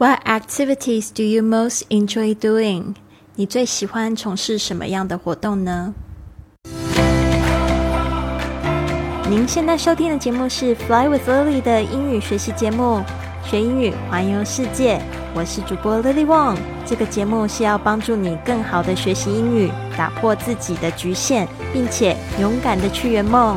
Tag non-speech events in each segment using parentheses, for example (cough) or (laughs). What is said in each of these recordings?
What activities do you most enjoy doing？你最喜欢从事什么样的活动呢？您现在收听的节目是《Fly with Lily》的英语学习节目，学英语环游世界。我是主播 Lily Wong。这个节目是要帮助你更好的学习英语，打破自己的局限，并且勇敢的去圆梦。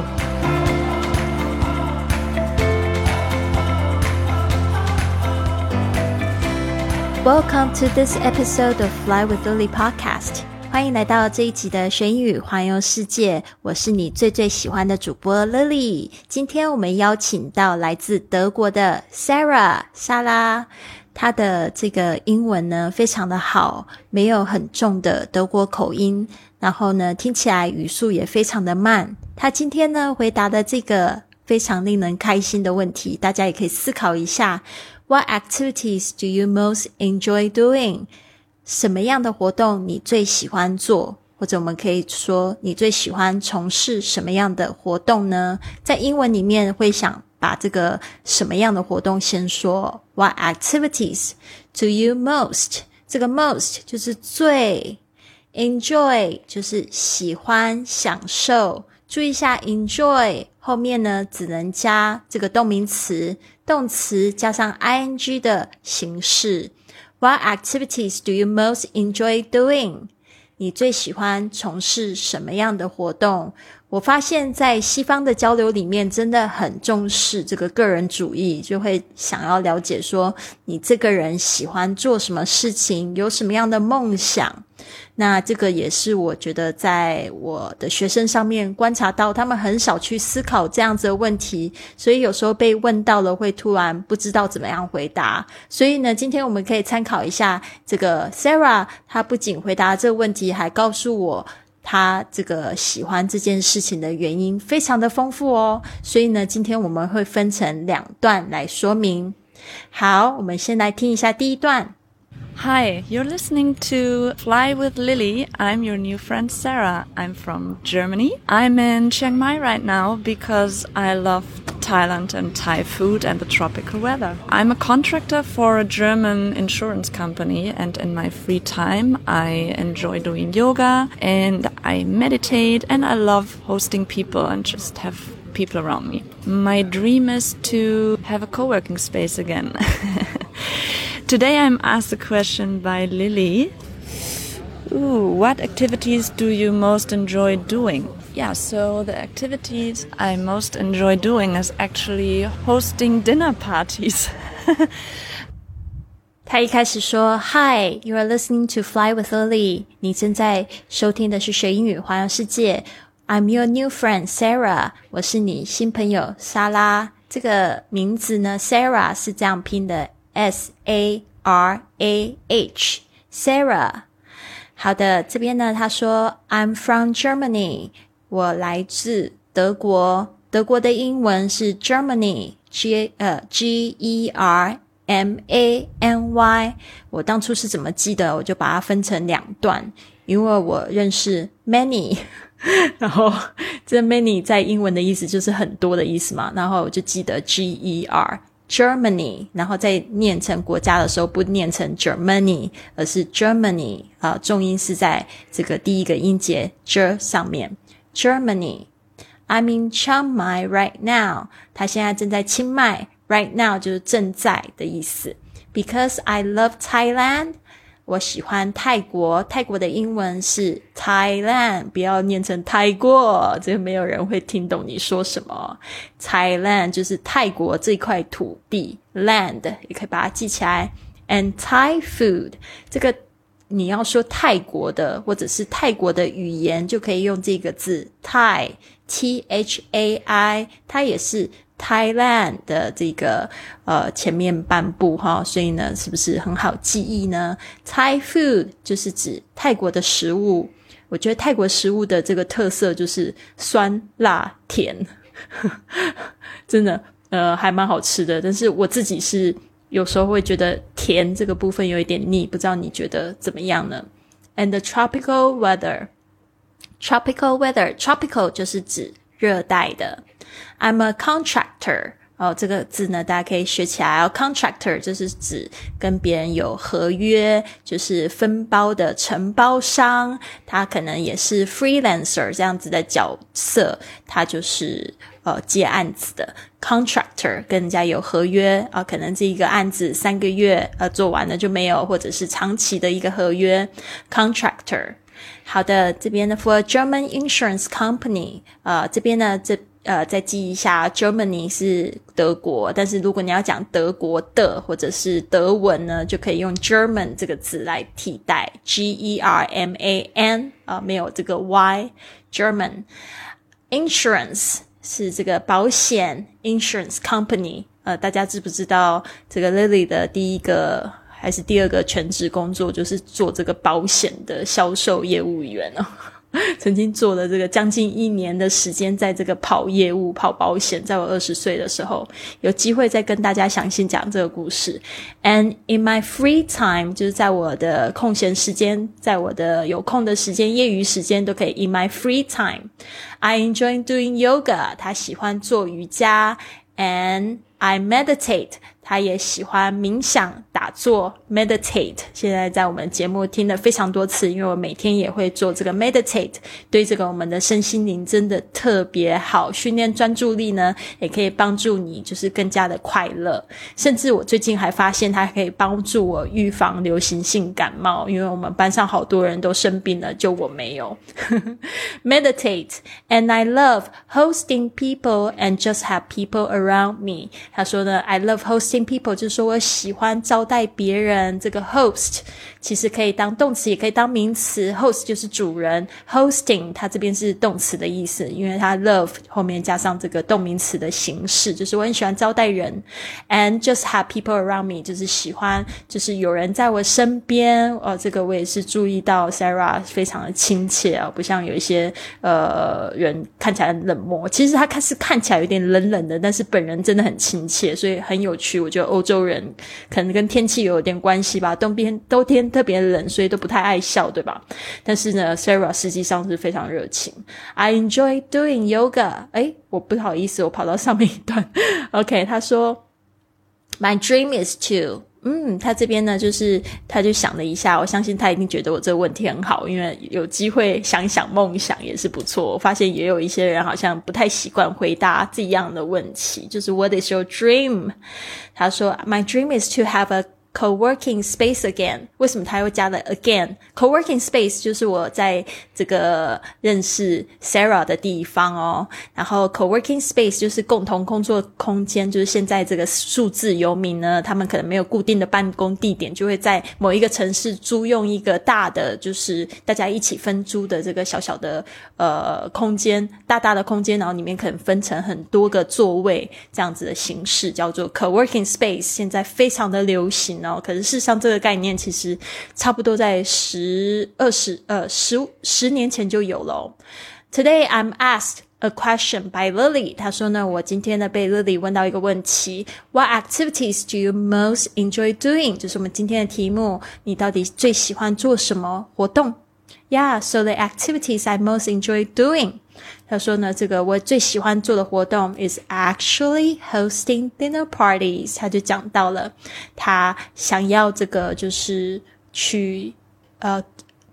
Welcome to this episode of Fly with Lily podcast。欢迎来到这一集的学英语环游世界。我是你最最喜欢的主播 Lily。今天我们邀请到来自德国的 Sarah 莎拉，她的这个英文呢非常的好，没有很重的德国口音，然后呢听起来语速也非常的慢。她今天呢回答的这个非常令人开心的问题，大家也可以思考一下。What activities do you most enjoy doing？什么样的活动你最喜欢做？或者我们可以说，你最喜欢从事什么样的活动呢？在英文里面会想把这个什么样的活动先说。What activities do you most？这个 most 就是最，enjoy 就是喜欢、享受。注意一下，enjoy 后面呢只能加这个动名词。动词加上 ing 的形式。What activities do you most enjoy doing？你最喜欢从事什么样的活动？我发现，在西方的交流里面，真的很重视这个个人主义，就会想要了解说，你这个人喜欢做什么事情，有什么样的梦想。那这个也是我觉得在我的学生上面观察到，他们很少去思考这样子的问题，所以有时候被问到了会突然不知道怎么样回答。所以呢，今天我们可以参考一下这个 Sarah，她不仅回答这个问题，还告诉我他这个喜欢这件事情的原因，非常的丰富哦。所以呢，今天我们会分成两段来说明。好，我们先来听一下第一段。Hi, you're listening to Fly with Lily. I'm your new friend Sarah. I'm from Germany. I'm in Chiang Mai right now because I love Thailand and Thai food and the tropical weather. I'm a contractor for a German insurance company and in my free time I enjoy doing yoga and I meditate and I love hosting people and just have people around me. My dream is to have a co-working space again. (laughs) Today I'm asked a question by Lily. Ooh, what activities do you most enjoy doing? Yeah, so the activities I most enjoy doing is actually hosting dinner parties. (laughs) 他一开始说：“Hi, you are listening to Fly with Lily。你正在收听的是学英语环游世界。I'm your new friend Sarah。我是你新朋友莎拉。这个名字呢，Sarah 是这样拼的。” S A R A H Sarah，好的，这边呢，他说 I'm from Germany，我来自德国，德国的英文是 Germany，G 呃 G E R M A N Y。我当初是怎么记得？我就把它分成两段，因为我认识 many，(laughs) 然后这 many 在英文的意思就是很多的意思嘛，然后我就记得 G E R。Germany，然后在念成国家的时候不念成 Germany，而是 Germany 啊，重音是在这个第一个音节 j 上面。Germany，I'm in Chiang Mai right now。他现在正在清迈，right now 就是正在的意思。Because I love Thailand。我喜欢泰国，泰国的英文是 Thailand，不要念成泰国，这个没有人会听懂你说什么。Thailand 就是泰国这块土地，land 也可以把它记起来。And Thai food，这个你要说泰国的或者是泰国的语言，就可以用这个字 Thai，T H A I，它也是。Thailand 的这个呃前面半部哈，所以呢，是不是很好记忆呢？Thai food 就是指泰国的食物。我觉得泰国食物的这个特色就是酸、辣、甜，(laughs) 真的呃还蛮好吃的。但是我自己是有时候会觉得甜这个部分有一点腻，不知道你觉得怎么样呢？And the tropical weather，tropical weather，tropical 就是指热带的。I'm a contractor 哦，这个字呢，大家可以学起来。Contractor 就是指跟别人有合约，就是分包的承包商，他可能也是 freelancer 这样子的角色，他就是呃接案子的 contractor，跟人家有合约啊，可能这一个案子三个月呃做完了就没有，或者是长期的一个合约 contractor。好的，这边呢，for German insurance company，呃，这边呢，这呃，再记一下，Germany 是德国，但是如果你要讲德国的或者是德文呢，就可以用 German 这个字来替代，G E R M A N 啊，没有这个 Y，German insurance 是这个保险 insurance company，呃，大家知不知道这个 Lily 的第一个？还是第二个全职工作，就是做这个保险的销售业务员哦。(laughs) 曾经做了这个将近一年的时间，在这个跑业务、跑保险。在我二十岁的时候，有机会再跟大家详细讲这个故事。And in my free time，就是在我的空闲时间，在我的有空的时间、业余时间都可以。In my free time，I enjoy doing yoga。他喜欢做瑜伽，and I meditate。他也喜欢冥想、打坐 （meditate）。现在在我们节目听了非常多次，因为我每天也会做这个 meditate，对这个我们的身心灵真的特别好。训练专注力呢，也可以帮助你就是更加的快乐。甚至我最近还发现，它可以帮助我预防流行性感冒，因为我们班上好多人都生病了，就我没有。(laughs) Meditate，and I love hosting people and just have people around me。他说呢，I love hosting。People 就是说我喜欢招待别人，这个 host 其实可以当动词，也可以当名词。host 就是主人，hosting 它这边是动词的意思，因为它 love 后面加上这个动名词的形式，就是我很喜欢招待人。And just have people around me 就是喜欢，就是有人在我身边。哦，这个我也是注意到，Sarah 非常的亲切啊，不像有一些呃人看起来很冷漠。其实他看是看起来有点冷冷的，但是本人真的很亲切，所以很有趣。我觉得欧洲人可能跟天气有点关系吧，冬天冬天特别冷，所以都不太爱笑，对吧？但是呢，Sarah 实际上是非常热情。I enjoy doing yoga。哎，我不好意思，我跑到上面一段。(laughs) OK，他说，My dream is to。嗯，他这边呢，就是他就想了一下，我相信他一定觉得我这个问题很好，因为有机会想想梦想也是不错。我发现也有一些人好像不太习惯回答这样的问题，就是 What is your dream？他说，My dream is to have a Co-working space again，为什么他又加了 again？Co-working space 就是我在这个认识 Sarah 的地方哦。然后 Co-working space 就是共同工作空间，就是现在这个数字游民呢，他们可能没有固定的办公地点，就会在某一个城市租用一个大的，就是大家一起分租的这个小小的呃空间，大大的空间，然后里面可能分成很多个座位这样子的形式，叫做 Co-working space，现在非常的流行。然后，可是事实上，这个概念其实差不多在十二十呃十十年前就有了。Today I'm asked a question by Lily。他说呢，我今天呢被 Lily 问到一个问题：What activities do you most enjoy doing？就是我们今天的题目，你到底最喜欢做什么活动？Yeah, so the activities I most enjoy doing. 他说呢，这个我最喜欢做的活动 is actually hosting dinner parties。他就讲到了，他想要这个就是去呃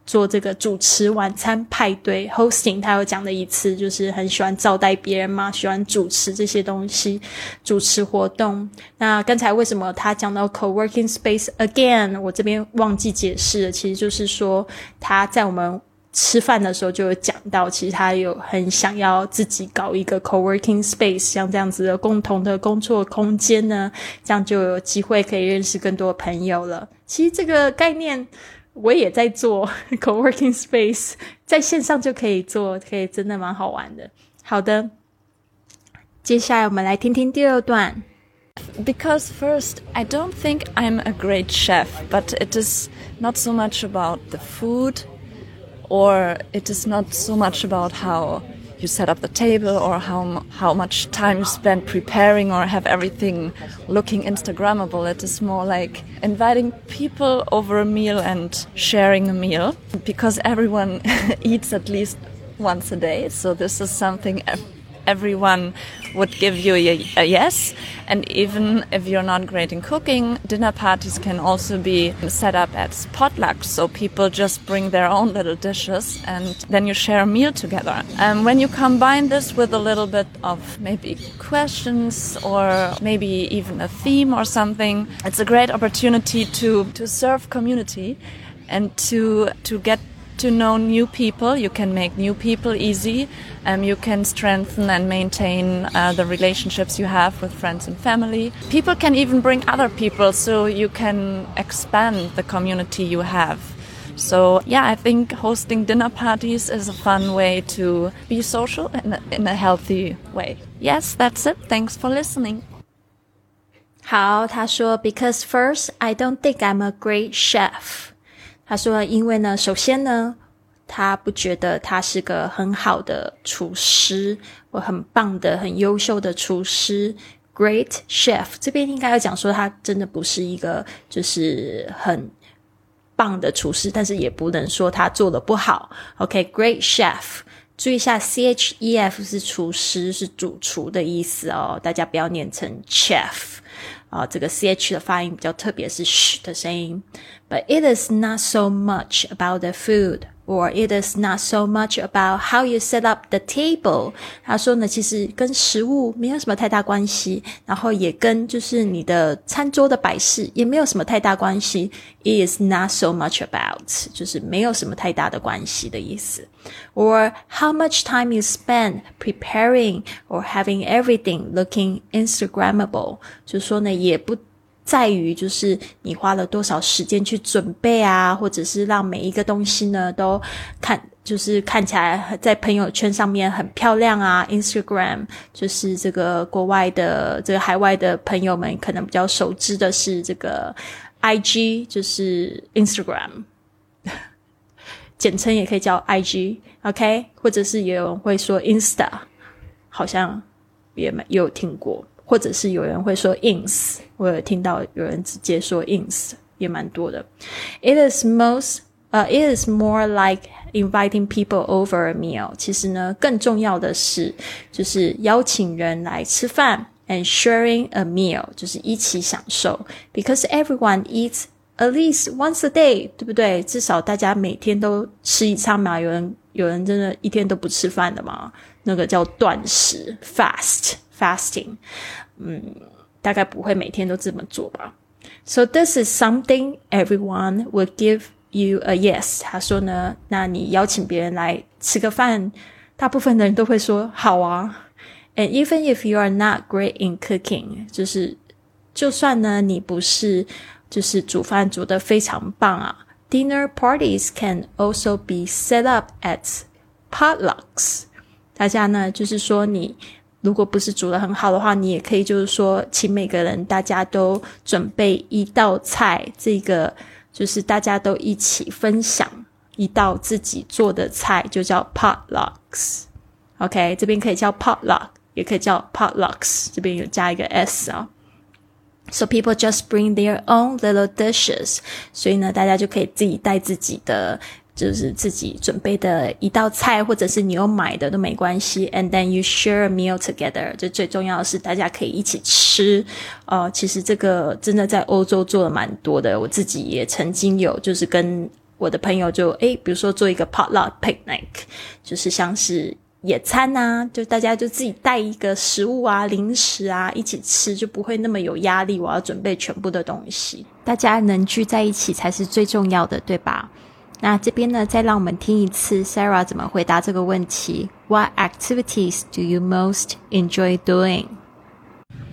做这个主持晚餐派对 hosting。他有讲的一次，就是很喜欢招待别人嘛，喜欢主持这些东西，主持活动。那刚才为什么他讲到 co-working space again？我这边忘记解释了，其实就是说他在我们。吃饭的时候就有讲到，其实他有很想要自己搞一个 co-working space，像这样子的共同的工作空间呢，这样就有机会可以认识更多朋友了。其实这个概念我也在做 co-working space，在线上就可以做，可以真的蛮好玩的。好的，接下来我们来听听第二段。Because first, I don't think I'm a great chef, but it is not so much about the food. Or it is not so much about how you set up the table or how how much time you spend preparing or have everything looking instagrammable. It is more like inviting people over a meal and sharing a meal because everyone (laughs) eats at least once a day. So this is something everyone would give you a, a, yes. And even if you're not great in cooking, dinner parties can also be set up as potlucks. So people just bring their own little dishes and then you share a meal together. And when you combine this with a little bit of maybe questions or maybe even a theme or something, it's a great opportunity to, to serve community and to, to get to know new people. You can make new people easy. Um, you can strengthen and maintain uh, the relationships you have with friends and family. People can even bring other people, so you can expand the community you have. So yeah, I think hosting dinner parties is a fun way to be social in a, in a healthy way. Yes, that's it. Thanks for listening. 好，他说，Because first, I don't think I'm a great chef. 他说：“因为呢，首先呢，他不觉得他是个很好的厨师，或很棒的、很优秀的厨师，great chef。这边应该要讲说，他真的不是一个就是很棒的厨师，但是也不能说他做的不好。OK，great chef。注意一下，C H E F 是厨师，是主厨的意思哦，大家不要念成 chef。”啊，这个 ch 的发音比较特别，是 sh 的声音。But it is not so much about the food. or it is not so much about how you set up the table。他说呢，其实跟食物没有什么太大关系，然后也跟就是你的餐桌的摆饰也没有什么太大关系。It is not so much about，就是没有什么太大的关系的意思。Or how much time you spend preparing or having everything looking Instagrammable，就说呢也不。 在于就是你花了多少时间去准备啊，或者是让每一个东西呢都看，就是看起来在朋友圈上面很漂亮啊。Instagram 就是这个国外的这个海外的朋友们可能比较熟知的是这个 IG，就是 Instagram，(laughs) 简称也可以叫 IG，OK，或者是也有人会说 Insta，好像也没有听过。或者是有人会说 ins，我有听到有人直接说 ins，也蛮多的。It is most 呃，it is more like inviting people over a meal。其实呢，更重要的是就是邀请人来吃饭，and sharing a meal，就是一起享受。Because everyone eats at least once a day，对不对？至少大家每天都吃一餐嘛。有人有人真的一天都不吃饭的嘛？那个叫断食 （fast）。fasting，嗯，大概不会每天都这么做吧。So this is something everyone would give you a yes。他说呢，那你邀请别人来吃个饭，大部分的人都会说好啊。And even if you are not great in cooking，就是就算呢你不是就是煮饭煮的非常棒啊，dinner parties can also be set up at potlucks。大家呢就是说你。 如果不是煮的很好的话，你也可以就是说，请每个人大家都准备一道菜，这个就是大家都一起分享一道自己做的菜，就叫 potlucks。OK，这边可以叫 potluck，也可以叫 potlucks，这边有加一个 s 啊。So people just bring their own little dishes，所以呢，大家就可以自己带自己的。就是自己准备的一道菜，或者是你有买的都没关系。And then you share a meal together，就最重要的是大家可以一起吃。呃，其实这个真的在欧洲做的蛮多的，我自己也曾经有，就是跟我的朋友就诶，比如说做一个 potluck picnic，就是像是野餐啊，就大家就自己带一个食物啊、零食啊一起吃，就不会那么有压力。我要准备全部的东西，大家能聚在一起才是最重要的，对吧？那这边呢，再让我们听一次 Sarah 怎么回答这个问题。What activities do you most enjoy doing?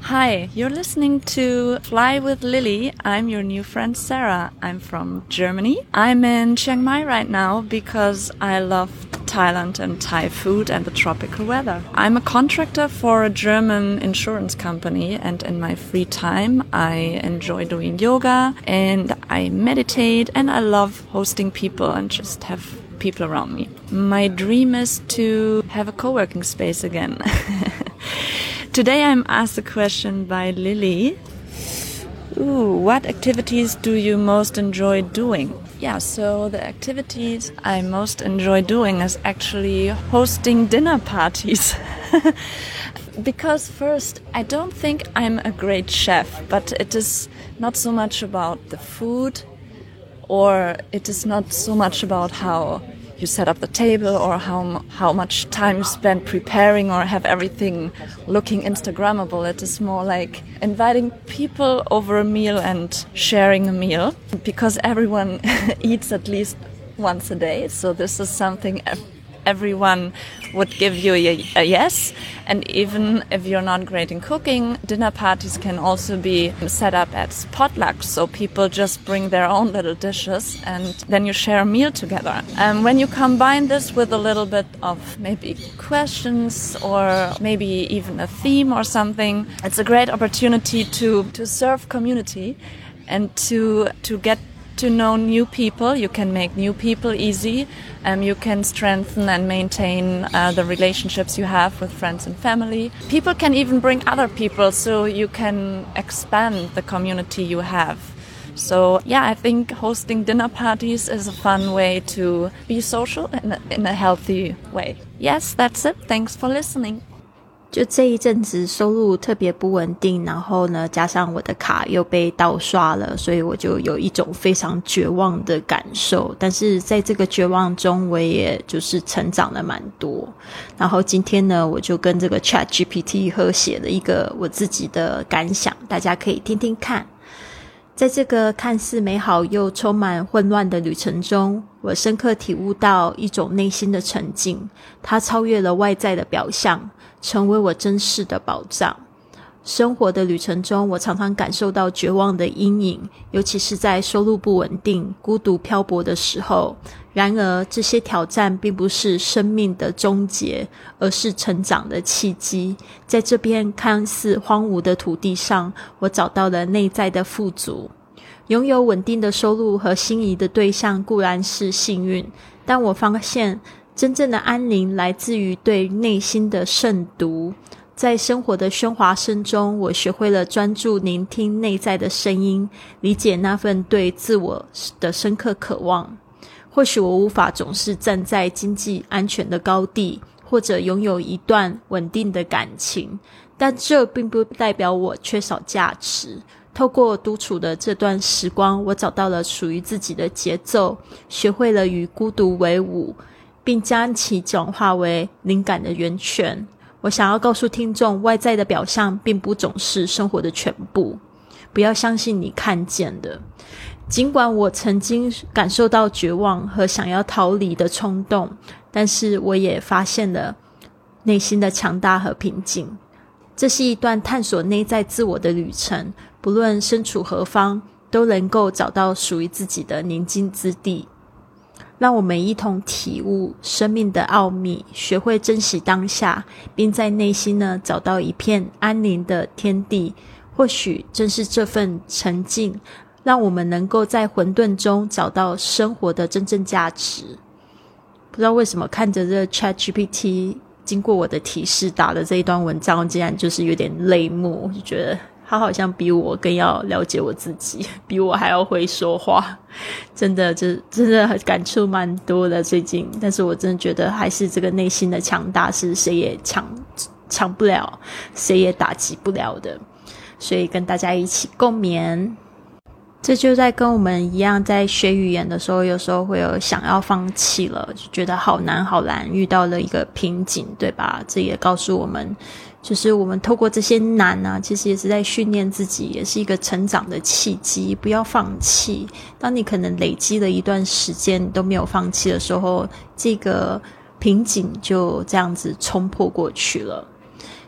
Hi, you're listening to Fly with Lily. I'm your new friend Sarah. I'm from Germany. I'm in Chiang Mai right now because I love Thailand and Thai food and the tropical weather. I'm a contractor for a German insurance company and in my free time I enjoy doing yoga and I meditate and I love hosting people and just have people around me. My dream is to have a co-working space again. (laughs) Today I'm asked a question by Lily. Ooh, what activities do you most enjoy doing? Yeah, so the activities I most enjoy doing is actually hosting dinner parties. (laughs) because first, I don't think I'm a great chef, but it is not so much about the food or it is not so much about how you set up the table or how how much time you spend preparing or have everything looking instagrammable. It is more like inviting people over a meal and sharing a meal because everyone (laughs) eats at least once a day. So this is something everyone would give you a, a, yes. And even if you're not great in cooking, dinner parties can also be set up as potlucks. So people just bring their own little dishes and then you share a meal together. And when you combine this with a little bit of maybe questions or maybe even a theme or something, it's a great opportunity to, to serve community and to, to get to know new people. You can make new people easy. Um, you can strengthen and maintain uh, the relationships you have with friends and family. People can even bring other people, so you can expand the community you have. So yeah, I think hosting dinner parties is a fun way to be social in a, in a healthy way. Yes, that's it. Thanks for listening. 就这一阵子收入特别不稳定，然后呢，加上我的卡又被盗刷了，所以我就有一种非常绝望的感受。但是在这个绝望中，我也就是成长了蛮多。然后今天呢，我就跟这个 Chat GPT 合写了一个我自己的感想，大家可以听听看。在这个看似美好又充满混乱的旅程中，我深刻体悟到一种内心的沉静，它超越了外在的表象。成为我真实的宝藏。生活的旅程中，我常常感受到绝望的阴影，尤其是在收入不稳定、孤独漂泊的时候。然而，这些挑战并不是生命的终结，而是成长的契机。在这片看似荒芜的土地上，我找到了内在的富足。拥有稳定的收入和心仪的对象固然是幸运，但我发现。真正的安宁来自于对内心的慎独。在生活的喧哗声中，我学会了专注聆听内在的声音，理解那份对自我的深刻渴望。或许我无法总是站在经济安全的高地，或者拥有一段稳定的感情，但这并不代表我缺少价值。透过独处的这段时光，我找到了属于自己的节奏，学会了与孤独为伍。并将其转化为灵感的源泉。我想要告诉听众，外在的表象并不总是生活的全部。不要相信你看见的。尽管我曾经感受到绝望和想要逃离的冲动，但是我也发现了内心的强大和平静。这是一段探索内在自我的旅程。不论身处何方，都能够找到属于自己的宁静之地。让我们一同体悟生命的奥秘，学会珍惜当下，并在内心呢找到一片安宁的天地。或许正是这份沉静，让我们能够在混沌中找到生活的真正价值。不知道为什么看着这 Chat GPT 经过我的提示打的这一段文章，竟然就是有点泪目，就觉得。他好像比我更要了解我自己，(laughs) 比我还要会说话，真的，就真的感触蛮多的最近。但是我真的觉得，还是这个内心的强大是谁也抢抢不了，谁也打击不了的。所以跟大家一起共勉。这就在跟我们一样，在学语言的时候，有时候会有想要放弃了，就觉得好难好难，遇到了一个瓶颈，对吧？这也告诉我们。就是我们透过这些难啊，其实也是在训练自己，也是一个成长的契机。不要放弃。当你可能累积了一段时间都没有放弃的时候，这个瓶颈就这样子冲破过去了。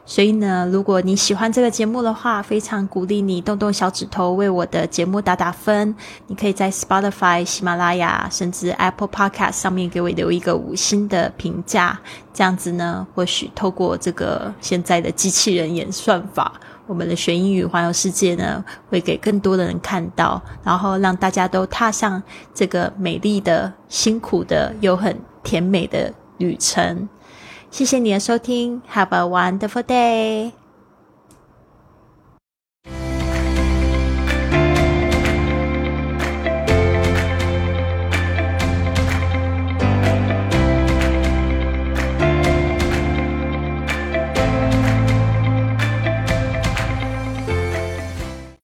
所以呢，如果你喜欢这个节目的话，非常鼓励你动动小指头为我的节目打打分。你可以在 Spotify、喜马拉雅甚至 Apple Podcast 上面给我留一个五星的评价。这样子呢，或许透过这个现在的机器人演算法，我们的学英语环游世界呢，会给更多的人看到，然后让大家都踏上这个美丽的、辛苦的又很甜美的旅程。谢谢你的收听，Have a wonderful day。